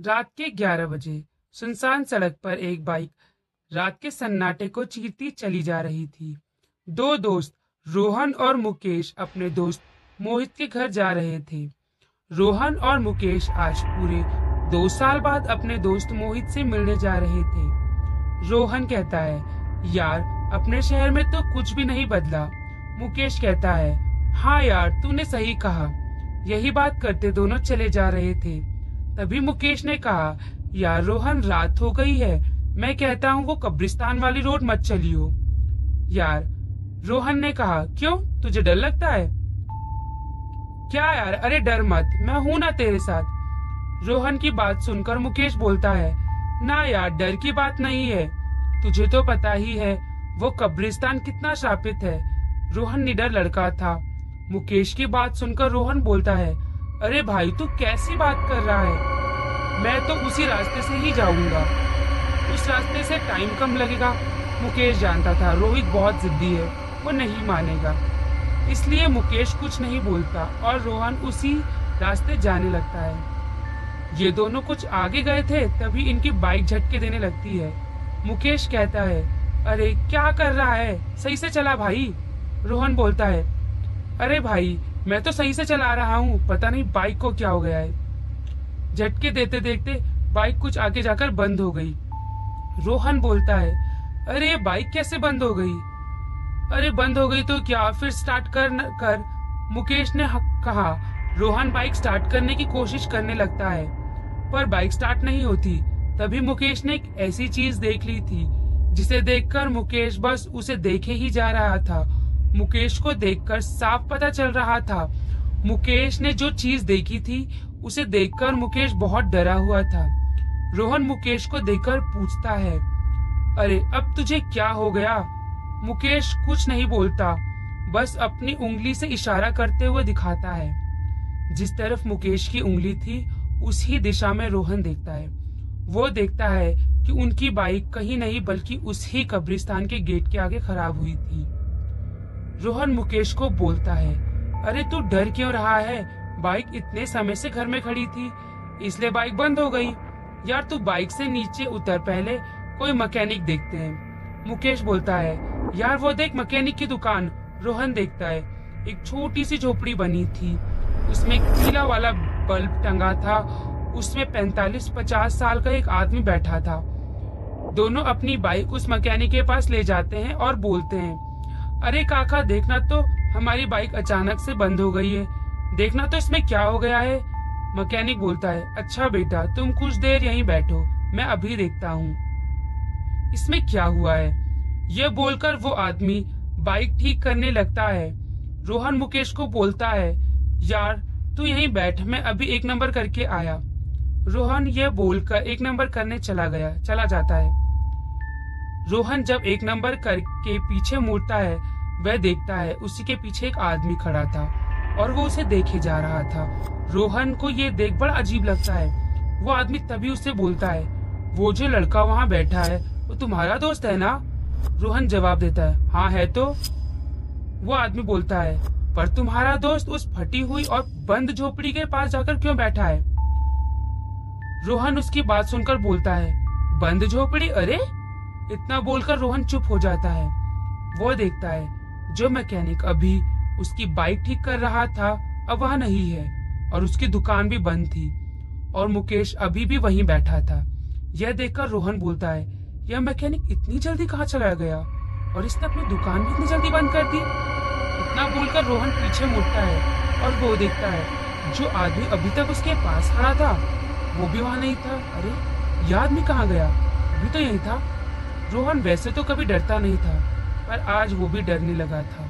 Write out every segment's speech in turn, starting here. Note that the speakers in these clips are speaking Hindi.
रात के ग्यारह बजे सुनसान सड़क पर एक बाइक रात के सन्नाटे को चीरती चली जा रही थी। दो दोस्त, रोहन और मुकेश, अपने दोस्त मोहित के घर जा रहे थे। रोहन और मुकेश आज पूरे दो साल बाद अपने दोस्त मोहित से मिलने जा रहे थे। रोहन कहता है, यार, अपने शहर में तो कुछ भी नहीं बदला। मुकेश कहता है हाँ यार, तूने सही कहा। यही बात करते दोनों चले जा रहे थे। तभी मुकेश ने कहा, यार रोहन, रात हो गई है। मैं कहता हूँ वो कब्रिस्तान वाली रोड मत चलियो। यार, रोहन ने कहा, क्यों? तुझे डर लगता है? क्या यार? अरे डर मत। मैं हूँ ना तेरे साथ। रोहन की बात सुनकर मुकेश बोलता है, ना यार, डर की बात नहीं है। तुझे तो पता ही है, वो कब्रिस्तान कितना शापित है। रोहन निडर लड़का था। मुकेश की बात सुनकर रोहन बोलता है अरे भाई, तू कैसी बात कर रहा है? मैं तो उसी रास्ते से ही जाऊँगा। उस रास्ते से टाइम कम लगेगा। मुकेश जानता था, रोहित बहुत जिद्दी है, वो नहीं मानेगा। इसलिए मुकेश कुछ नहीं बोलता और रोहन उसी रास्ते जाने लगता है। ये दोनों कुछ आगे गए थे, तभी इनकी बाइक झटके देने लगती है। मुकेश कहता है, अरे, क्या कर रहा है? सही से चला भाई? रोहन बोलता है, अरे भाई मैं तो सही से चला रहा हूँ। पता नहीं बाइक को क्या हो गया है। झटके देते देखते बाइक कुछ आगे जाकर बंद हो गई। रोहन बोलता है अरे बाइक कैसे बंद हो गई? अरे बंद हो गई तो क्या? फिर स्टार्ट कर न, कर। मुकेश ने कहा। रोहन बाइक स्टार्ट करने की कोशिश करने लगता है पर बाइक स्टार्ट नहीं होती। तभी मुकेश ने एक ऐसी चीज़ देख ली थी जिसे देखकर मुकेश बस उसे देखे ही जा रहा था। मुकेश को देखकर साफ़ पता चल रहा था। मुकेश ने जो चीज़ देखी थी, उसे देखकर मुकेश बहुत डरा हुआ था। रोहन मुकेश को देखकर पूछता है, अरे, अब तुझे क्या हो गया? मुकेश कुछ नहीं बोलता, बस अपनी उंगली से इशारा करते हुए दिखाता है। जिस तरफ़ मुकेश की उंगली थी, उसी दिशा में रोहन देखता है। वो देखता है कि उनकी बाइक कहीं नहीं, बल्कि उसी कब्रिस्तान के गेट के आगे खराब हुई थी। रोहन मुकेश को बोलता है, अरे तू डर क्यों रहा है? बाइक इतने समय से घर में खड़ी थी, इसलिए बाइक बंद हो गई। यार तू बाइक से नीचे उतर पहले, कोई मैकेनिक देखते हैं। मुकेश बोलता है, यार वो देख मैकेनिक की दुकान। रोहन देखता है, एक छोटी सी झोपड़ी बनी थी, उसमें पीला वाला बल्ब टंगा था, उसमें 45-50 साल का एक आदमी बैठा था। दोनों अपनी बाइक उस मैकेनिक के पास ले जाते हैं और बोलते हैं अरे काका, देखना तो हमारी बाइक अचानक से बंद हो गई है। देखना तो इसमें क्या हो गया है? मैकेनिक बोलता है अच्छा बेटा, तुम कुछ देर यहीं बैठो, मैं अभी देखता हूँ। इसमें क्या हुआ है? यह बोलकर वो आदमी बाइक ठीक करने लगता है। रोहन मुकेश को बोलता है, यार, तू यहीं बैठ, मैं अभी एक नंबर करके आया। रोहन यह बोलकर एक नंबर करने चला गया, चला जाता है। रोहन जब एक नंबर करके पीछे मुड़ता है, वह देखता है, उसी के पीछे एक आदमी खड़ा था और वो उसे देखे जा रहा था। रोहन को ये देख बड़ा अजीब लगता है। वो आदमी तभी उसे बोलता है, वो जो लड़का वहाँ बैठा है, वो तुम्हारा दोस्त है ना? रोहन जवाब देता है हाँ है तो? वो आदमी बोलता है, पर तुम्हारा दोस्त उस फटी हुई और बंद झोपड़ी के पास जाकर क्यों बैठा है? रोहन उसकी बात सुनकर बोलता है, बंद झोपड़ी? अरे इतना बोलकर रोहन चुप हो जाता है। वो देखता है, जो मैकेनिक अभी उसकी बाइक ठीक कर रहा था, अब वह नहीं है, और उसकी दुकान भी बंद थी, और मुकेश अभी भी वहीं बैठा था। यह देखकर रोहन बोलता है, यह मैकेनिक इतनी जल्दी कहाँ चला गया? और इसने अपनी दुकान भी इतनी जल्दी बंद कर दी? इतना बोलकर रोहन पीछे मुड़ता है, और वो देखता है, जो आदमी अभी तक उसके पास खड़ा था, वो भी वहाँ नहीं था। अरे यह आदमी कहाँ गया? अभी तो यही था। रोहन वैसे तो कभी डरता नहीं था, पर आज वो भी डरने लगा था।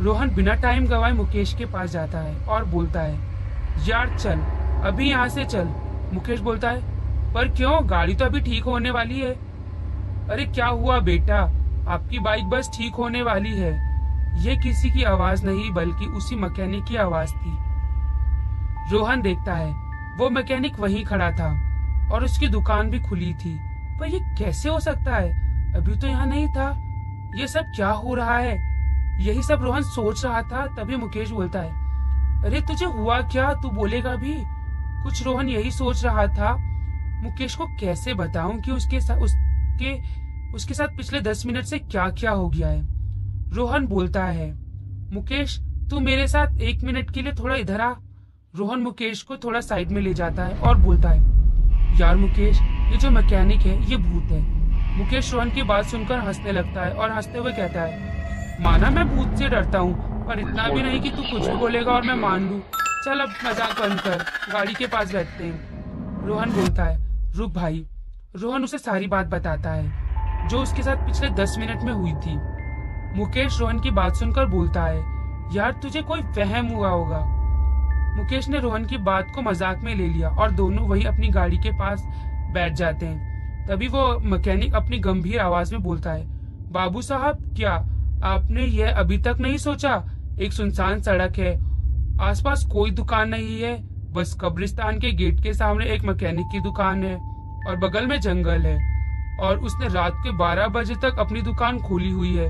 रोहन बिना टाइम गवाए मुकेश के पास जाता है और बोलता है, यार चल, अभी यहाँ से चल। मुकेश बोलता है, पर क्यों? गाड़ी तो अभी ठीक होने वाली है। अरे क्या हुआ बेटा? आपकी बाइक बस ठीक होने वाली है। ये किसी की आवाज़ नहीं, बल्कि उसी मैकेनिक की आवाज़ थी। रोहन देखता है, वो मैकेनिक वहीं खड़ा था और उसकी दुकान भी खुली थी। पर ये कैसे हो सकता है? अभी तो यहाँ नहीं था। ये सब क्या हो रहा है? यही सब रोहन सोच रहा था, तभी मुकेश बोलता है। अरे, तुझे हुआ क्या? तू बोलेगा भी। कुछ रोहन यही सोच रहा था। मुकेश को कैसे बताऊँ कि उसके साथ उसके उसके साथ पिछले दस मिनट से क्या क्या हो गया है? रोहन बोलता है, मुकेश, तू मेरे साथ एक मिनट के लिए थोड़ा इधर आ। रोहन मुकेश को थोड़ा साइड में ले जाता है और बोलता है यार मुकेश, ये जो मैकेनिक है, ये भूत है। मुकेश रोहन की बात सुनकर हंसने लगता है और हँसते हुए कहता है, माना मैं भूत से डरता हूँ, पर इतना भी नहीं कि तू कुछ भी बोलेगा और मैं मान लू। चल अब मज़ाक बंद कर, गाड़ी के पास बैठते हैं। रोहन बोलता है, रुक भाई। रोहन उसे सारी बात बताता है, जो उसके साथ पिछले दस मिनट में हुई थी। मुकेश रोहन की बात सुनकर बोलता है, यार तुझे कोई वहम हुआ होगा। मुकेश ने रोहन की बात को मज़ाक में ले लिया और दोनों वही अपनी गाड़ी के पास बैठ जाते हैं। तभी वो मैकेनिक अपनी गंभीर आवाज़ में बोलता है, बाबू साहब, क्या आपने यह अभी तक नहीं सोचा? एक सुनसान सड़क है। आसपास कोई दुकान नहीं है। बस कब्रिस्तान के गेट के सामने एक मैकेनिक की दुकान है और बगल में जंगल है और उसने रात के 12 बजे तक अपनी दुकान खोली हुई है।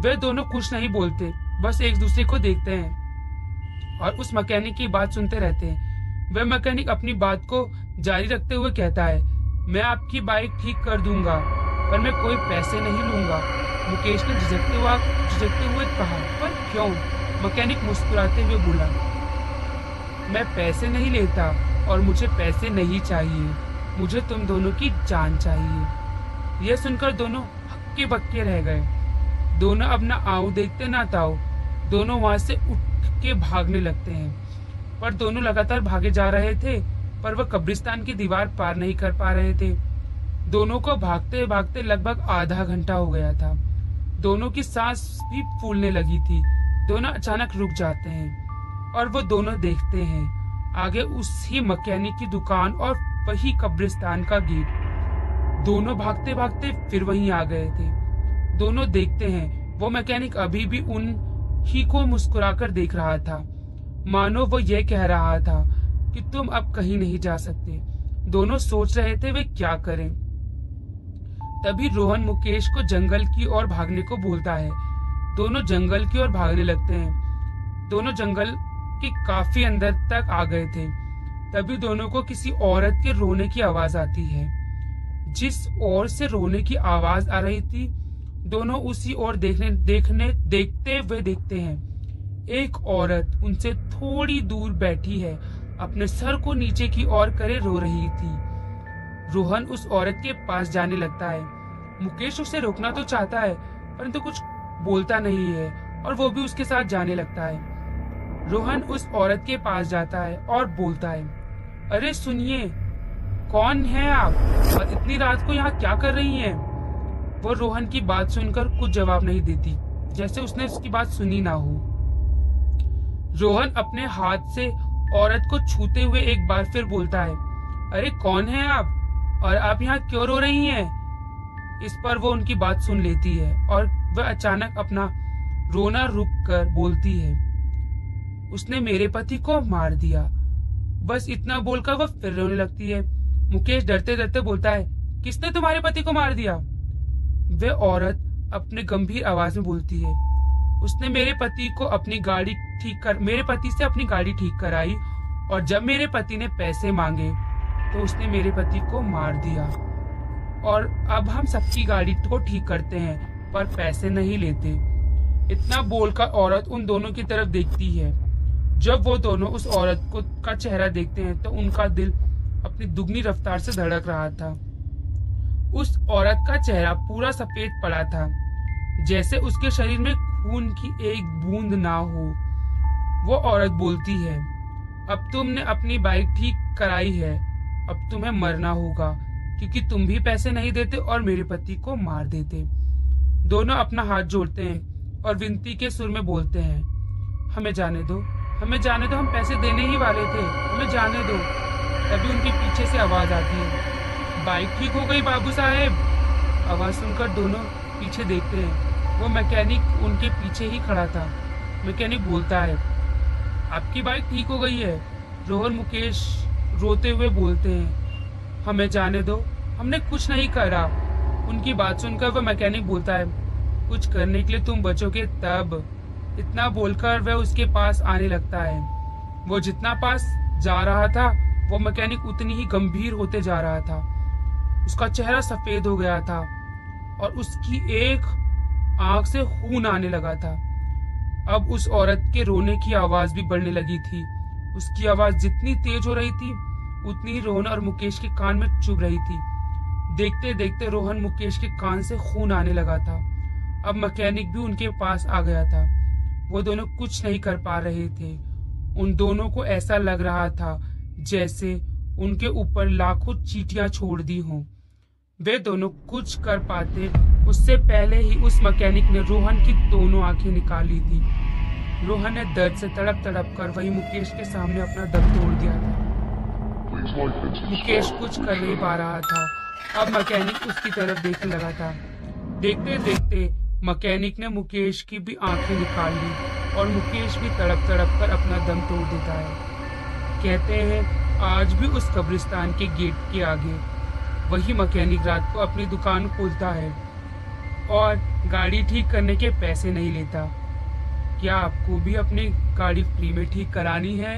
वे दोनों कुछ नहीं बोलते, बस एक दूसरे को देखते हैं। और उस मैकेनिक की बात सुनते रहते हैं। वह मैकेनिक अपनी बात को जारी रखते हुए कहता है, मैं आपकी बाइक ठीक कर दूँगा, पर मैं कोई पैसे नहीं लूँगा। मुकेश ने झिझकते हुए झिझकते हुए कहा, पर क्यों? मैकेनिक मुस्कुराते हुए बोला, मैं पैसे नहीं लेता और मुझे पैसे नहीं चाहिए। मुझे तुम दोनों की जान चाहिए। यह सुनकर दोनों हक्के बक्के रह गए। दोनों अब ना आओ देखते ना ताओ दोनों वहाँ से उठ के भागने लगते हैं। पर दोनों लगातार भागे जा रहे थे, पर वह कब्रिस्तान की दीवार पार नहीं कर पा रहे थे। दोनों को भागते भागते लगभग आधा घंटा हो गया था। दोनों की सांस भी फूलने लगी थी। दोनों अचानक रुक जाते हैं और वो दोनों देखते हैं। आगे उसी मकैनिक की दुकान और वही कब्रिस्तान का गेट। दोनों भागते भागते फिर वहीं आ गए थे। दोनों देखते हैं, वो मैकेनिक अभी भी उन ही को मुस्कुराकर देख रहा था। मानो वो ये कह रहा था कि तुम अब कहीं नहीं जा सकते। दोनों सोच रहे थे वे क्या करें। तभी रोहन मुकेश को जंगल की ओर भागने को बोलता है। दोनों जंगल की ओर भागने लगते हैं। दोनों जंगल के काफ़ी अंदर तक आ गए थे। तभी दोनों को किसी औरत के रोने की आवाज़ आती है। जिस ओर से रोने की आवाज़ आ रही थी दोनों उसी ओर देखने देखने, देखते हुए देखते हैं। एक औरत उनसे थोड़ी दूर बैठी है, अपने सर को नीचे की ओर करे रो रही थी। रोहन उस औरत के पास जाने लगता है। मुकेश उसे रोकना तो चाहता है, परंतु कुछ बोलता नहीं है और वो भी उसके साथ जाने लगता है। रोहन उस औरत के पास जाता है और बोलता है, अरे सुनिए, कौन है आप? और इतनी रात को यहाँ क्या कर रही हैं? वो रोहन की बात सुनकर कुछ जवाब नहीं देती, जैसे उसने उसकी बात सुनी ना हो। रोहन अपने हाथ से औरत को छूते हुए एक बार फिर बोलता है, अरे, कौन है आप? और आप यहाँ क्यों रो रही हैं? इस पर वो उनकी बात सुन लेती है और वह अचानक अपना रोना रुक कर बोलती है, उसने मेरे पति को मार दिया। बस इतना बोलकर वह फिर रोने लगती है। मुकेश डरते डरते बोलता है, किसने तुम्हारे पति को मार दिया? वह औरत अपने गंभीर आवाज़ में बोलती है, उसने मेरे पति को अपनी गाड़ी ठीक कर, मेरे पति से अपनी गाड़ी ठीक कराई और जब मेरे पति ने पैसे मांगे तो उसने मेरे पति को मार दिया। और अब हम सबकी गाड़ी को ठीक करते हैं, पर पैसे नहीं लेते। इतना बोलकर औरत उन दोनों की तरफ़ देखती है। जब वो दोनों उस औरत को, का चेहरा देखते हैं तो उनका दिल अपनी दुगनी रफ्तार से धड़क रहा था। उस औरत का चेहरा पूरा सफ़ेद पड़ा था, जैसे उसके शरीर में खून की एक बूंद ना हो। वो औरत बोलती है, अब तुमने अपनी बाइक ठीक कराई है, अब तुम्हें मरना होगा, क्योंकि तुम भी पैसे नहीं देते और मेरे पति को मार देते। दोनों अपना हाथ जोड़ते हैं और विनती के सुर में बोलते हैं, हमें जाने दो, हमें जाने दो, हम पैसे देने ही वाले थे, हमें जाने दो। तभी उनके पीछे से आवाज़ आती है। बाइक ठीक हो गई, बाबू साहेब? आवाज़ सुनकर दोनों पीछे देखते हैं। वो मैकेनिक उनके पीछे ही खड़ा था। मैकेनिक बोलता है, आपकी बाइक ठीक हो गई है। रोहन मुकेश रोते हुए बोलते हैं, हमें जाने दो। हमने कुछ नहीं करा। उनकी बात सुनकर वह मैकेनिक बोलता है, कुछ करने के लिए तुम बचोगे तब। इतना बोलकर वह उसके पास आने लगता है। वो जितना पास जा रहा था, वो मैकेनिक उतनी ही गंभीर होते जा रहा था। उसका चेहरा सफ़ेद हो गया था और उसकी एक आँख से खून आने लगा था। अब उस औरत के रोने की आवाज़ भी बढ़ने लगी थी। उसकी आवाज़ जितनी तेज हो रही थी, उतनी ही रोहन और मुकेश के कान में चुभ रही थी। देखते देखते रोहन मुकेश के कान से खून आने लगा था। अब मैकेनिक भी उनके पास आ गया था। वो दोनों कुछ नहीं कर पा रहे थे। उन दोनों को ऐसा लग रहा था जैसे उनके ऊपर लाखों चीटियाँ छोड़ दी हों। वे दोनों कुछ कर पाते। उससे पहले ही उस मैकेनिक ने रोहन की दोनों आँखें निकाल ली थी। रोहन ने दर्द से तड़प तड़प कर वही मुकेश के सामने अपना दम तोड़ दिया था। मुकेश कुछ कर नहीं पा रहा था। अब मैकेनिक उसकी तरफ़ देखने लगा था। देखते देखते मैकेनिक ने मुकेश की भी आँखें निकाल ली और मुकेश भी तड़प तड़प कर अपना दम तोड़ देता है। कहते हैं आज भी उस कब्रिस्तान के गेट के आगे वही मकैनिक रात को अपनी दुकान खोलता है और गाड़ी ठीक करने के पैसे नहीं लेता। क्या आपको भी अपनी गाड़ी फ्री में ठीक करानी है?